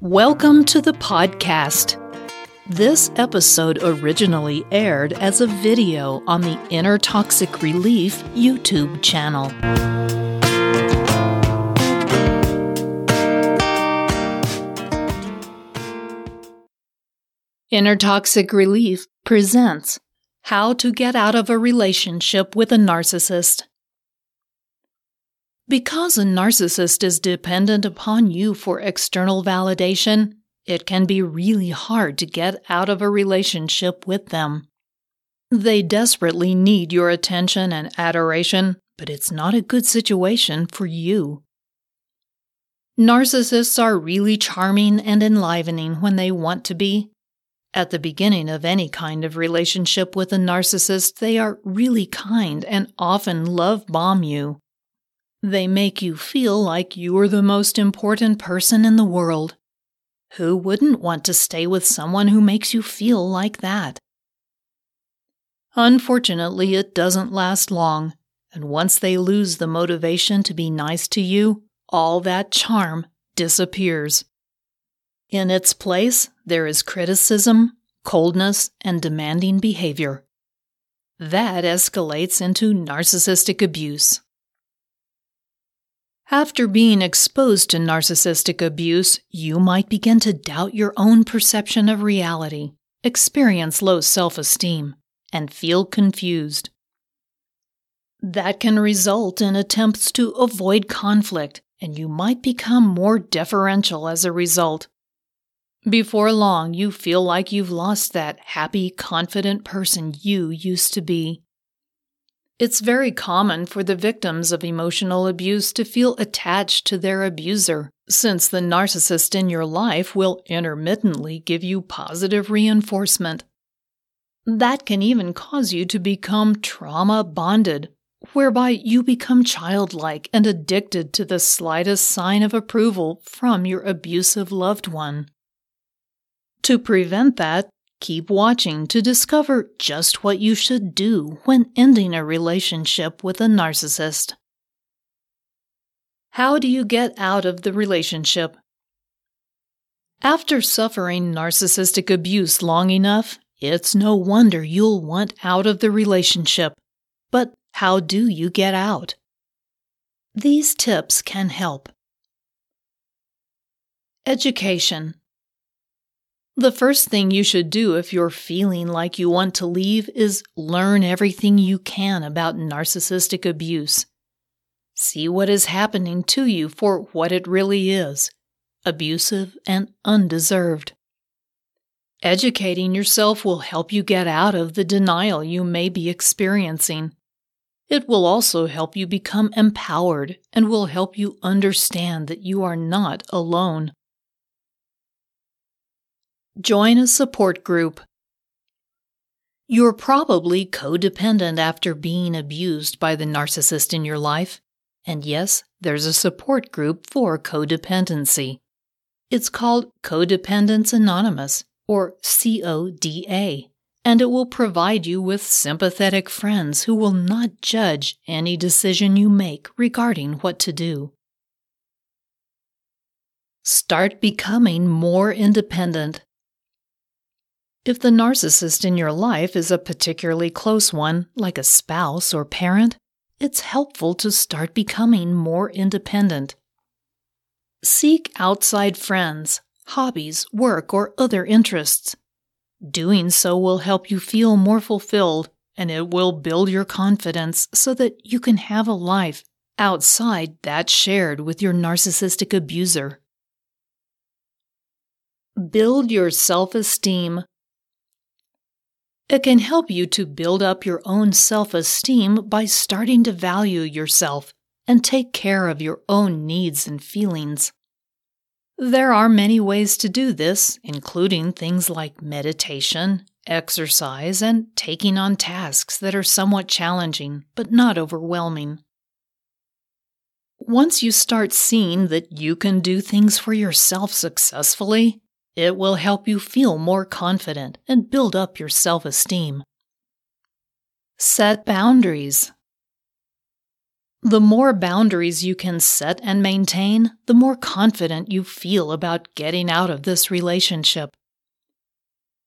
Welcome to the podcast. This episode originally aired as a video on the Inner Toxic Relief YouTube channel. Inner Toxic Relief presents How to Get Out of a Relationship with a Narcissist. Because a narcissist is dependent upon you for external validation, it can be really hard to get out of a relationship with them. They desperately need your attention and adoration, but it's not a good situation for you. Narcissists are really charming and enlivening when they want to be. At the beginning of any kind of relationship with a narcissist, they are really kind and often love bomb you. They make you feel like you're the most important person in the world. Who wouldn't want to stay with someone who makes you feel like that? Unfortunately, it doesn't last long, and once they lose the motivation to be nice to you, all that charm disappears. In its place, there is criticism, coldness, and demanding behavior. That escalates into narcissistic abuse. After being exposed to narcissistic abuse, you might begin to doubt your own perception of reality, experience low self esteem, and feel confused. That can result in attempts to avoid conflict, and you might become more deferential as a result. Before long, you feel like you've lost that happy, confident person you used to be. It's very common for the victims of emotional abuse to feel attached to their abuser, since the narcissist in your life will intermittently give you positive reinforcement. That can even cause you to become trauma bonded, whereby you become childlike and addicted to the slightest sign of approval from your abusive loved one. To prevent that, Keep watching to discover just what you should do when ending a relationship with a narcissist. How do you get out of the relationship? After suffering narcissistic abuse long enough, it's no wonder you'll want out of the relationship. But how do you get out? These tips can help. Education the first thing you should do if you're feeling like you want to leave is learn everything you can about narcissistic abuse. See what is happening to you for what it really is abusive and undeserved. Educating yourself will help you get out of the denial you may be experiencing. It will also help you become empowered and will help you understand that you are not alone. Join a support group. You're probably codependent after being abused by the narcissist in your life. And yes, there's a support group for codependency. It's called Codependents Anonymous, or CODA, and it will provide you with sympathetic friends who will not judge any decision you make regarding what to do. Start becoming more independent. If the narcissist in your life is a particularly close one, like a spouse or parent, it's helpful to start becoming more independent. Seek outside friends, hobbies, work, or other interests. Doing so will help you feel more fulfilled and it will build your confidence so that you can have a life outside that shared with your narcissistic abuser. Build your self esteem it can help you to build up your own self esteem by starting to value yourself and take care of your own needs and feelings. There are many ways to do this, including things like meditation, exercise, and taking on tasks that are somewhat challenging but not overwhelming. Once you start seeing that you can do things for yourself successfully, it will help you feel more confident and build up your self esteem. Set boundaries. The more boundaries you can set and maintain, the more confident you feel about getting out of this relationship.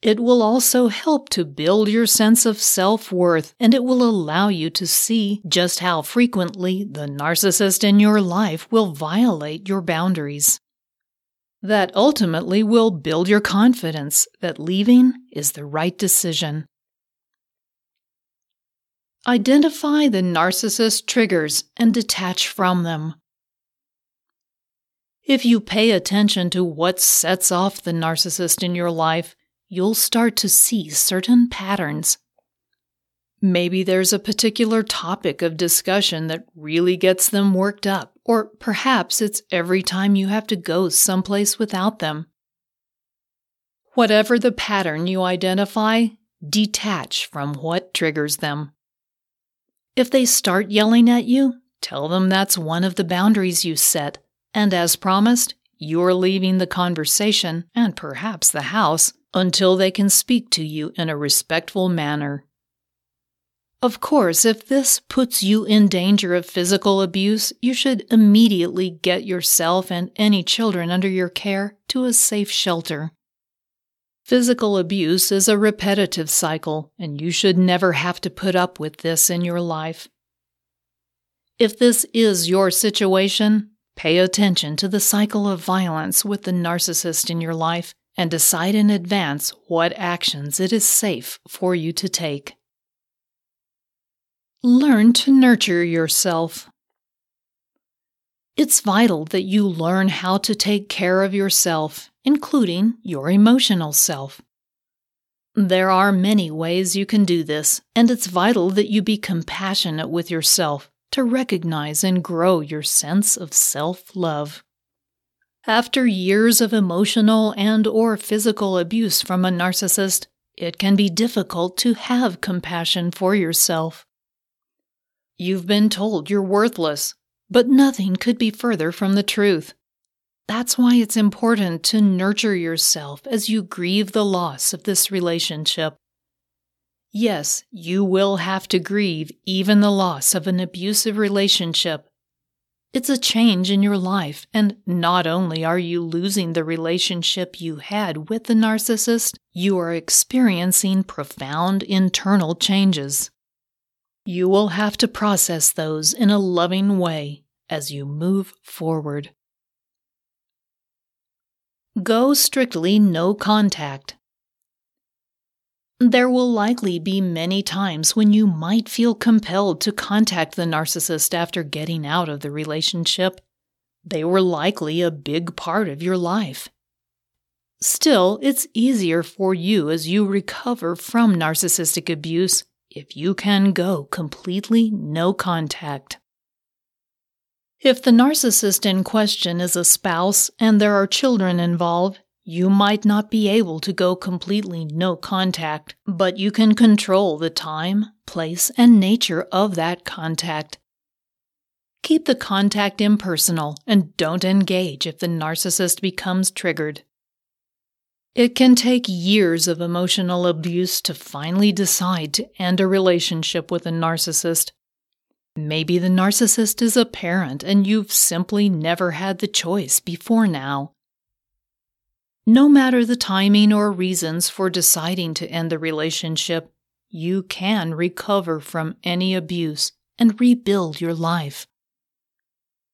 It will also help to build your sense of self worth and it will allow you to see just how frequently the narcissist in your life will violate your boundaries. That ultimately will build your confidence that leaving is the right decision. Identify the narcissist triggers and detach from them. If you pay attention to what sets off the narcissist in your life, you'll start to see certain patterns. Maybe there's a particular topic of discussion that really gets them worked up, or perhaps it's every time you have to go someplace without them. Whatever the pattern you identify, detach from what triggers them. If they start yelling at you, tell them that's one of the boundaries you set, and as promised, you're leaving the conversation and perhaps the house until they can speak to you in a respectful manner. Of course, if this puts you in danger of physical abuse, you should immediately get yourself and any children under your care to a safe shelter. Physical abuse is a repetitive cycle, and you should never have to put up with this in your life. If this is your situation, pay attention to the cycle of violence with the narcissist in your life and decide in advance what actions it is safe for you to take. Learn to nurture yourself. It's vital that you learn how to take care of yourself including your emotional self. There are many ways you can do this, and it's vital that you be compassionate with yourself to recognize and grow your sense of self-love. After years of emotional and or physical abuse from a narcissist, it can be difficult to have compassion for yourself. You've been told you're worthless, but nothing could be further from the truth. That's why it's important to nurture yourself as you grieve the loss of this relationship. Yes, you will have to grieve even the loss of an abusive relationship. It's a change in your life, and not only are you losing the relationship you had with the narcissist, you are experiencing profound internal changes. You will have to process those in a loving way as you move forward. Go strictly no contact. There will likely be many times when you might feel compelled to contact the narcissist after getting out of the relationship. They were likely a big part of your life. Still, it's easier for you as you recover from narcissistic abuse if you can go completely no contact. If the narcissist in question is a spouse and there are children involved, you might not be able to go completely no contact, but you can control the time, place, and nature of that contact. Keep the contact impersonal and don't engage if the narcissist becomes triggered. It can take years of emotional abuse to finally decide to end a relationship with a narcissist Maybe the narcissist is a parent and you've simply never had the choice before now. No matter the timing or reasons for deciding to end the relationship, you can recover from any abuse and rebuild your life.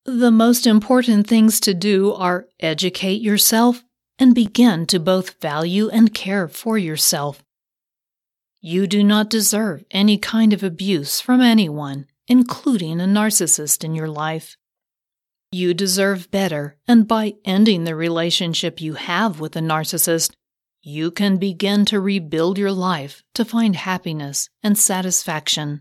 The most important things to do are educate yourself and begin to both value and care for yourself. You do not deserve any kind of abuse from anyone including a narcissist in your life. You deserve better, and by ending the relationship you have with a narcissist, you can begin to rebuild your life to find happiness and satisfaction.